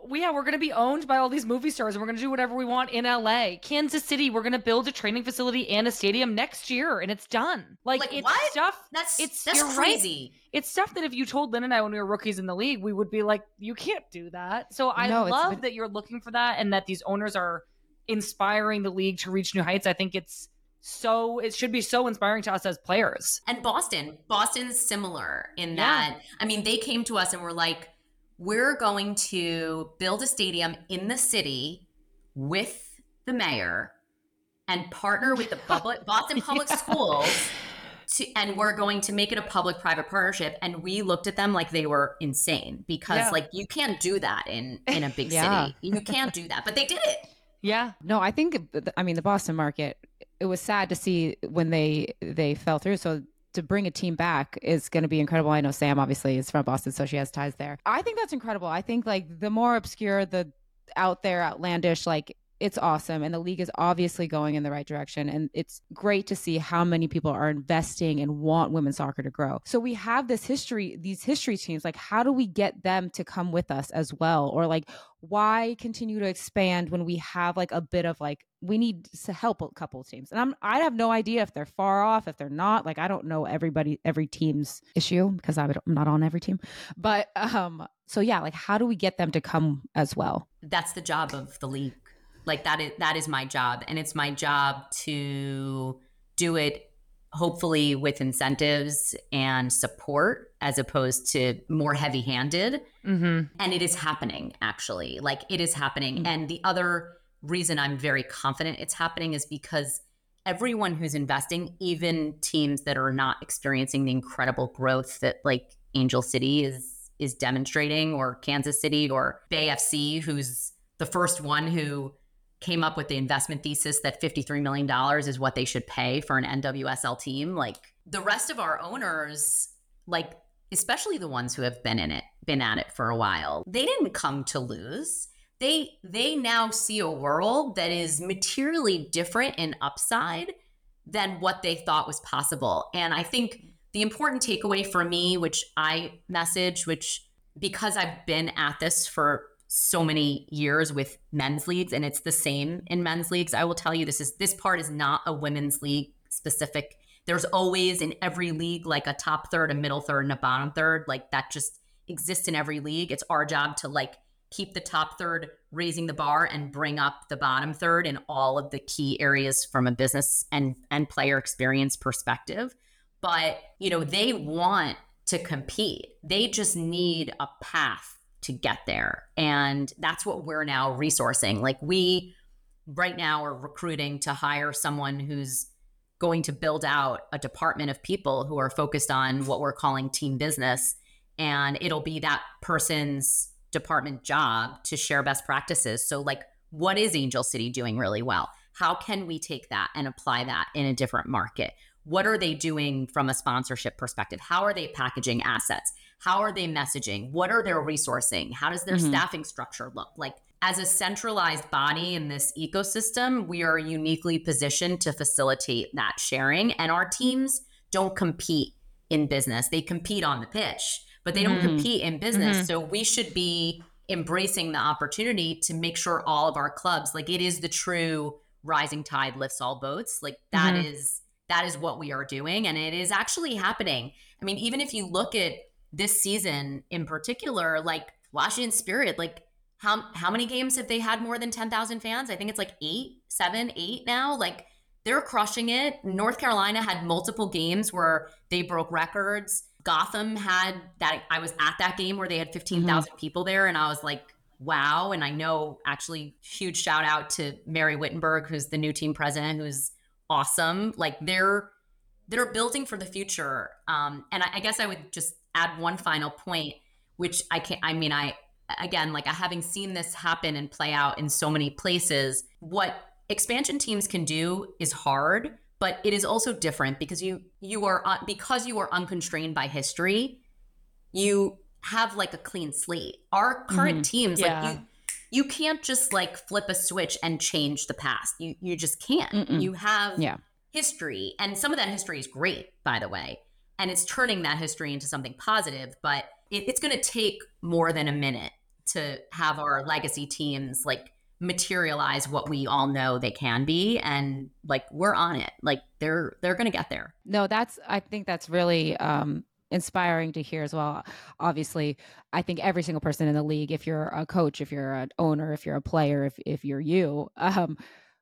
We, yeah, we're going to be owned by all these movie stars and we're going to do whatever we want in LA. Kansas City, we're going to build a training facility and a stadium next year and it's done. Like, Like, it's what? stuff. That's It's- that's you're right. crazy. It's stuff that if you told Lynn and I when we were rookies in the league, we would be like, you can't do that. So I No, love been- that you're looking for that and that these owners are inspiring the league to reach new heights. I think it's so, it should be so inspiring to us as players. And Boston, Boston's similar in Yeah. that. I mean, they came to us and were like, "We're going to build a stadium in the city with the mayor and partner with the public Boston Public Yeah. Schools." To, and we're going to make it a public-private partnership. And we looked at them like they were insane because, Yeah. like, you can't do that in in a big city. You can't do that, but they did it. Yeah. No, I think I mean the Boston market. It was sad to see when they they fell through. So to bring a team back is going to be incredible. I know Sam obviously is from Boston, so she has ties there. I think that's incredible. I think like the more obscure, the out there, outlandish, like it's awesome, and the league is obviously going in the right direction. And it's great to see how many people are investing and want women's soccer to grow. So we have this history, these history teams. Like, how do we get them to come with us as well, or like why continue to expand when we have like a bit of like we need to help a couple teams and i'm i have no idea if they're far off if they're not like i don't know everybody every team's issue because i'm not on every team but um so yeah like how do we get them to come as well that's the job of the league like that is that is my job and it's my job to do it hopefully with incentives and support as opposed to more heavy handed Mm-hmm. and it is happening actually. Like it is happening. And the other reason i'm very confident it's happening is because everyone who's investing even teams that are not experiencing the incredible growth that like angel city is is demonstrating or kansas city or bay fc who's the first one who came up with the investment thesis that $53 million is what they should pay for an nwsl team like the rest of our owners like especially the ones who have been in it been at it for a while they didn't come to lose. They they now see a world that is materially different in upside than what they thought was possible. And i think the important takeaway for me which i message which because i've been at this for so many years with men's leagues and it's the same in men's leagues i will tell you this is this part is not a women's league specific there's always in every league like a top third, a middle third, and a bottom third. Like that just exists in every league. It's our job to like keep the top third raising the bar and bring up the bottom third in all of the key areas from a business and and player experience perspective. But, you know, they want to compete. They just need a path to get there. And that's what we're now resourcing. Like we right now are recruiting to hire someone who's going to build out a department of people who are focused on what we're calling team business. And it'll be that person's department job to share best practices. So, like, what is Angel City doing really well? How can we take that and apply that in a different market? What are they doing from a sponsorship perspective? How are they packaging assets? How are they messaging? What are their resourcing? How does their Mhm. staffing structure look? Like, as a centralized body in this ecosystem, we are uniquely positioned to facilitate that sharing. And our teams don't compete in business, they compete on the pitch, but they don't Mhm. compete in business. Mhm. So we should be embracing the opportunity to make sure all of our clubs, like it is the true rising tide lifts all boats. Like that Mhm. is that is what we are doing. And it is actually happening. I mean, even if you look at this season in particular, like Washington Spirit, like how how many games have they had more than 10,000 fans? I think it's like eight, seven, eight now. Like they're crushing it. North Carolina had multiple games where they broke records. Gotham had that. I was at that game where they had 15,000 people there, and I was like, wow. And I know actually huge shout out to Mary Wittenberg, who's the new team president, who's awesome. Like they're they're building for the future. Um, and I, I guess I would just add one final point, which I can't. I mean, I again, like having seen this happen and play out in so many places, what expansion teams can do is hard, but it is also different because you you are uh, because you are unconstrained by history. You have like a clean slate. Our current Mhm. teams, Yeah. like you, you can't just like flip a switch and change the past. You you just can't. Mm-mm. You have Yeah. history, and some of that history is great, by the way, and it's turning that history into something positive. But it, it's going to take more than a minute to have our legacy teams like materialize what we all know they can be and like we're on it like they're they're gonna get there No, that's I think that's really um inspiring to hear as well. Obviously, I think every single person in the league, if you're a coach, if you're an owner, if you're a player, if if you're you, um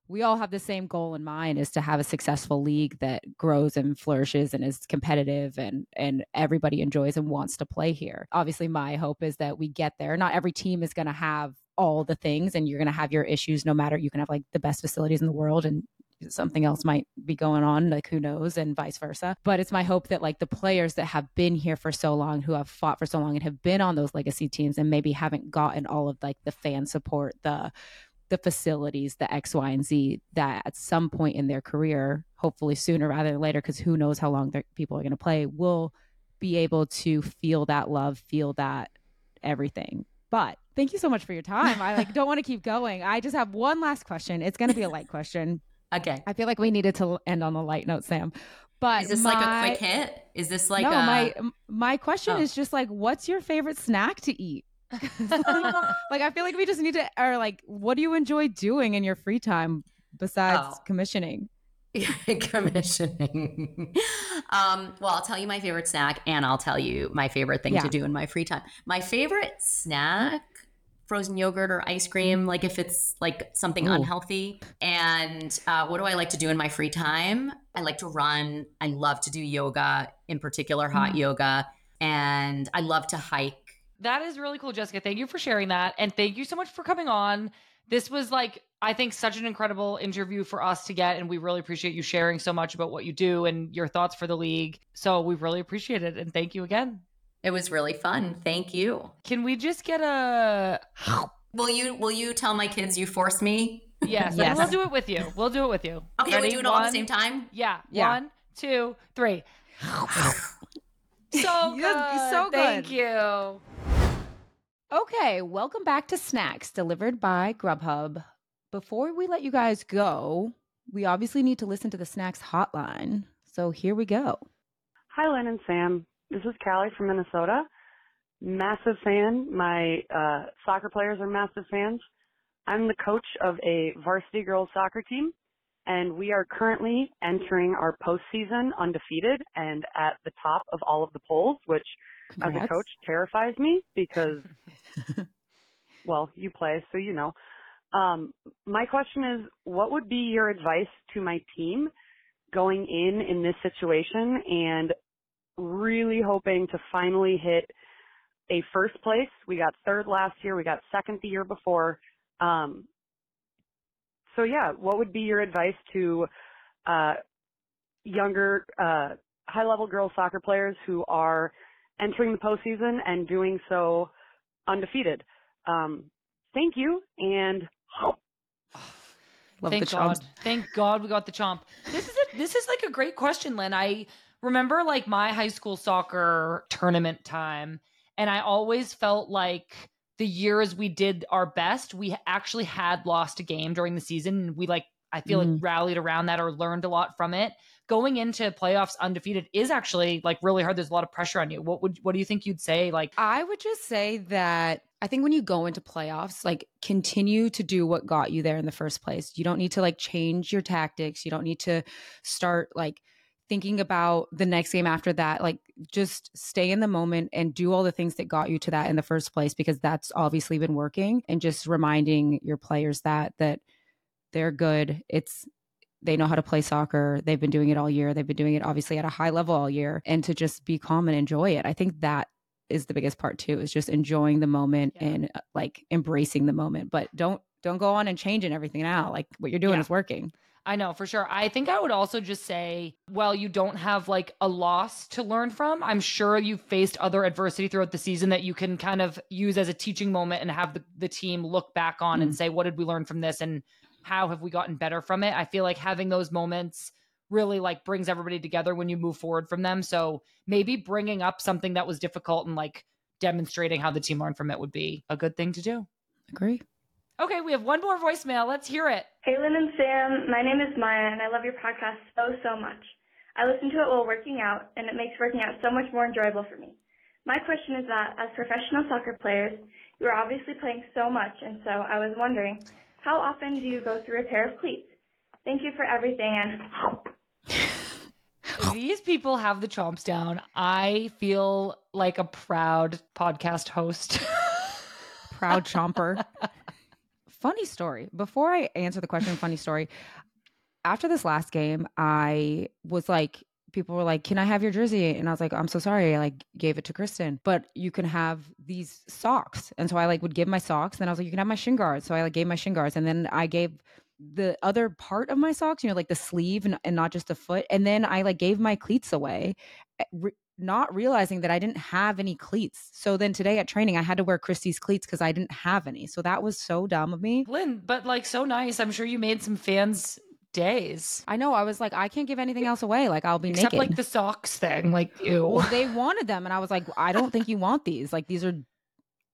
we all have the same goal in mind is to have a successful league that grows and flourishes and is competitive and and everybody enjoys and wants to play here. Obviously, my hope is that we get there. Not every team is going to have all the things and you're going to have your issues no matter you can have like the best facilities in the world and something else might be going on like who knows and vice versa but it's my hope that like the players that have been here for so long who have fought for so long and have been on those legacy teams and maybe haven't gotten all of like the fan support the the facilities the x y and z that at some point in their career hopefully sooner rather than later because who knows how long people are going to play will be able to feel that love feel that everything. But thank you so much for your time. I like don't want to keep going. I just have one last question. It's going to be a light question. Okay. I feel like we needed to end on a light note, Sam. But is this my, like a quick hit? Is this like no, a my my question Oh. is just like, what's your favorite snack to eat? like, I feel like we just need to, or like, what do you enjoy doing in your free time besides Oh. commissioning? commissioning. um, well, I'll tell you my favorite snack, and I'll tell you my favorite thing Yeah. to do in my free time. My favorite snack, frozen yogurt or ice cream, like if it's like something Ooh. unhealthy. And uh, what do I like to do in my free time? I like to run. I love to do yoga, in particular hot Mm. yoga, and I love to hike. That is really cool, Jessica. Thank you for sharing that. And thank you so much for coming on. This was like, I think, such an incredible interview for us to get. And we really appreciate you sharing so much about what you do and your thoughts for the league. So we really appreciate it. And thank you again. It was really fun. Thank you. Can we just get a. Will you will you tell my kids you forced me? Yes, Yes. we'll do it with you. We'll do it with you. Okay, Ready? we do it all at the same time. Yeah. Yeah. One, two, three. So You're good. so Thank you. Okay, welcome back to Snacks delivered by Grubhub. Before we let you guys go, we obviously need to listen to the Snacks hotline. So here we go. Hi, Lynn and Sam. This is Callie from Minnesota. Massive fan. My uh, soccer players are massive fans. I'm the coach of a varsity girls soccer team, and we are currently entering our postseason undefeated and at the top of all of the polls, which as a coach terrifies me because, well, you play, so you know. Um, my question is, what would be your advice to my team going in in this situation and really hoping to finally hit a first place? We got third last year. We got second the year before. Um, so yeah, what would be your advice to uh, younger, uh, high-level girls soccer players who are entering the postseason and doing so undefeated? Um, thank you, and Love Thank the God. Thank God we got the chomp. This is a, this is like a great question, Lynn. I remember like my high school soccer tournament time, and I always felt like the years we did our best, we actually had lost a game during the season. And we like I feel like rallied around that or learned a lot from it. Going into playoffs undefeated is actually like really hard. There's a lot of pressure on you. What would what do you think you'd say? Like I would just say that I think when you go into playoffs, like continue to do what got you there in the first place. You don't need to like change your tactics. You don't need to start like thinking about the next game after that. Like just stay in the moment and do all the things that got you to that in the first place because that's obviously been working and just reminding your players that that they're good. It's they know how to play soccer. They've been doing it all year. They've been doing it obviously at a high level all year and to just be calm and enjoy it. I think that is the biggest part too. Is just enjoying the moment Yeah. and uh, like embracing the moment. But don't don't go on and changing everything now. Like what you're doing Yeah. is working. I know for sure. I think I would also just say, well, you don't have like a loss to learn from. I'm sure you've faced other adversity throughout the season that you can kind of use as a teaching moment and have the, the team look back on and Mm. say, what did we learn from this and how have we gotten better from it? I feel like having those moments really like brings everybody together when you move forward from them. So maybe bringing up something that was difficult and like demonstrating how the team learned from it would be a good thing to do. Agree. Okay, we have one more voicemail. Let's hear it. Hey, Lynn and Sam. My name is Maya, and I love your podcast so, so much. I listen to it while working out, and it makes working out so much more enjoyable for me. My question is that, as professional soccer players, you are obviously playing so much, and so I was wondering, how often do you go through a pair of cleats? Thank you for everything, and These people have the chomps down. I feel like a proud podcast host. Proud chomper. funny story. Before I answer the question, funny story. After this last game, I was like, people were like, "Can I have your jersey?" And I was like, "I'm so sorry." I like gave it to Kristen, but you can have these socks. And so I like would give my socks. Then I was like, "You can have my shin guards." So I like gave my shin guards, and then I gave the other part of my socks, you know, like the sleeve and, and not just the foot. And then I like gave my cleats away. eh, re- not realizing that I didn't have any cleats. So then today at training, I had to wear Christie's cleats because I didn't have any. So that was so dumb of me. Lynn, but like so nice. I'm sure you made some fans' days. I know. I was like, I can't give anything else away. Like I'll be Except naked. like the socks thing. Like, ew. well, they wanted them, and I was like, I don't think you want these. Like these are,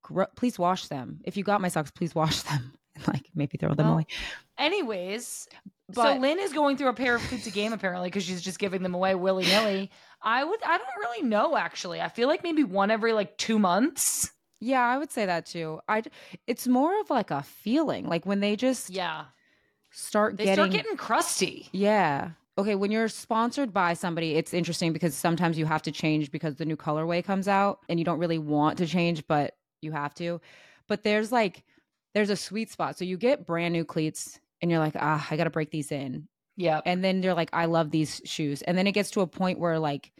gr- please wash them. If you got my socks, please wash them. And like maybe throw them Well, away. Anyways, but, so Lynn is going through a pair of cleats a game apparently because she's just giving them away willy nilly. I would, I don't really know actually. I feel like maybe one every like two months. Yeah, I would say that too. I. It's more of like a feeling, like when they just Yeah, start they getting start getting crusty. Yeah. Okay, when you're sponsored by somebody, it's interesting because sometimes you have to change because the new colorway comes out and you don't really want to change, but you have to. But there's like there's a sweet spot. So you get brand new cleats and you're like, "Ah, I got to break these in." Yeah, And then they're like, "I love these shoes." And then it gets to a point where like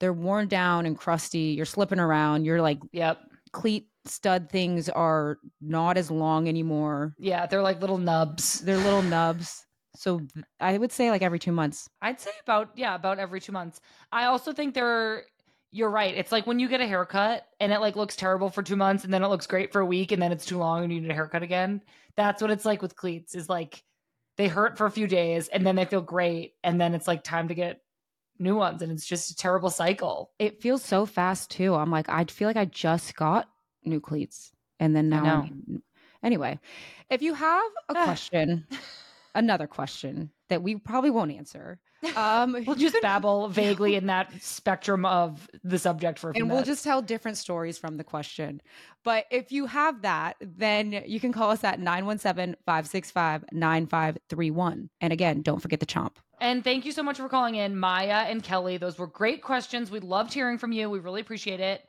they're worn down and crusty, you're slipping around, you're like yep, cleat stud things are not as long anymore. yeah. They're like little nubs. They're little nubs. So I would say like every 2 months. I'd say about yeah, about every two months. I also think they're you're right. It's like when you get a haircut and it like looks terrible for two months and then it looks great for a week and then it's too long and you need a haircut again. That's what it's like with cleats, is like they hurt for a few days and then they feel great and then it's like time to get new ones and it's just a terrible cycle. it feels so fast too. I'm like, I feel like I just got new cleats, and then now. Anyway, if you have a question, another question that we probably won't answer, um, We'll just babble vaguely in that spectrum of the subject for a few and we'll minutes. just tell different stories from the question. But if you have that, then you can call us at 917 565 9531. And again, don't forget the chomp. And thank you so much for calling in, Maya and Kelly. Those were great questions. We loved hearing from you. We really appreciate it.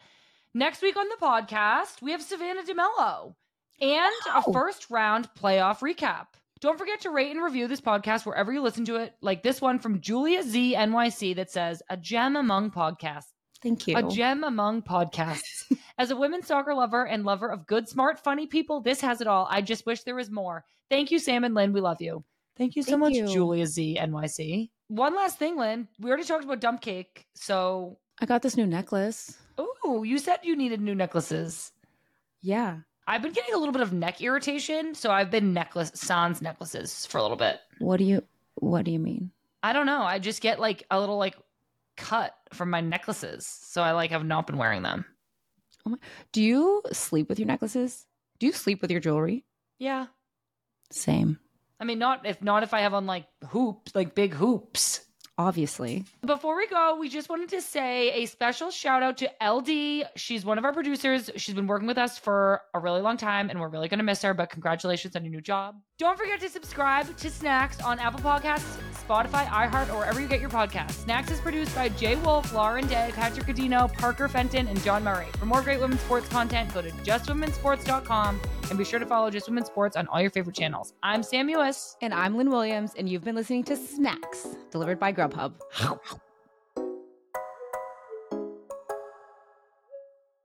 Next week on the podcast, we have Savannah DeMello and a first round playoff recap. Don't forget to rate and review this podcast wherever you listen to it, like this one from Julia Z NYC that says, A gem among podcasts. Thank you. A gem among podcasts. As a women's soccer lover and lover of good, smart, funny people, this has it all. I just wish there was more. Thank you, Sam and Lynn. We love you. Thank you so Thank much, you. Julia Z NYC. One last thing, Lynn. We already talked about dump cake. So, I got this new necklace. Ooh, you said you needed new necklaces. Yeah. I've been getting a little bit of neck irritation, so I've been necklace sans necklaces for a little bit. What do you What do you mean? I don't know. I just get like a little like cut from my necklaces, so I like have not been wearing them. Oh do you sleep with your necklaces? Do you sleep with your jewelry? Yeah, Same. I mean, not if not if I have on like hoops, like big hoops. Obviously. Before we go, we just wanted to say a special shout out to LD. She's one of our producers. She's been working with us for a really long time, and we're really going to miss her. But congratulations on your new job. Don't forget to subscribe to Snacks on Apple Podcasts, Spotify, iHeart, or wherever you get your podcasts. Snacks is produced by Jay Wolf, Lauren Day, Patrick Cadino, Parker Fenton, and John Murray. For more great women's sports content, go to justwomensports.com and be sure to follow Just Women's Sports on all your favorite channels. I'm Sam Mewis. And I'm Lynn Williams, and you've been listening to Snacks, delivered by Grubhub.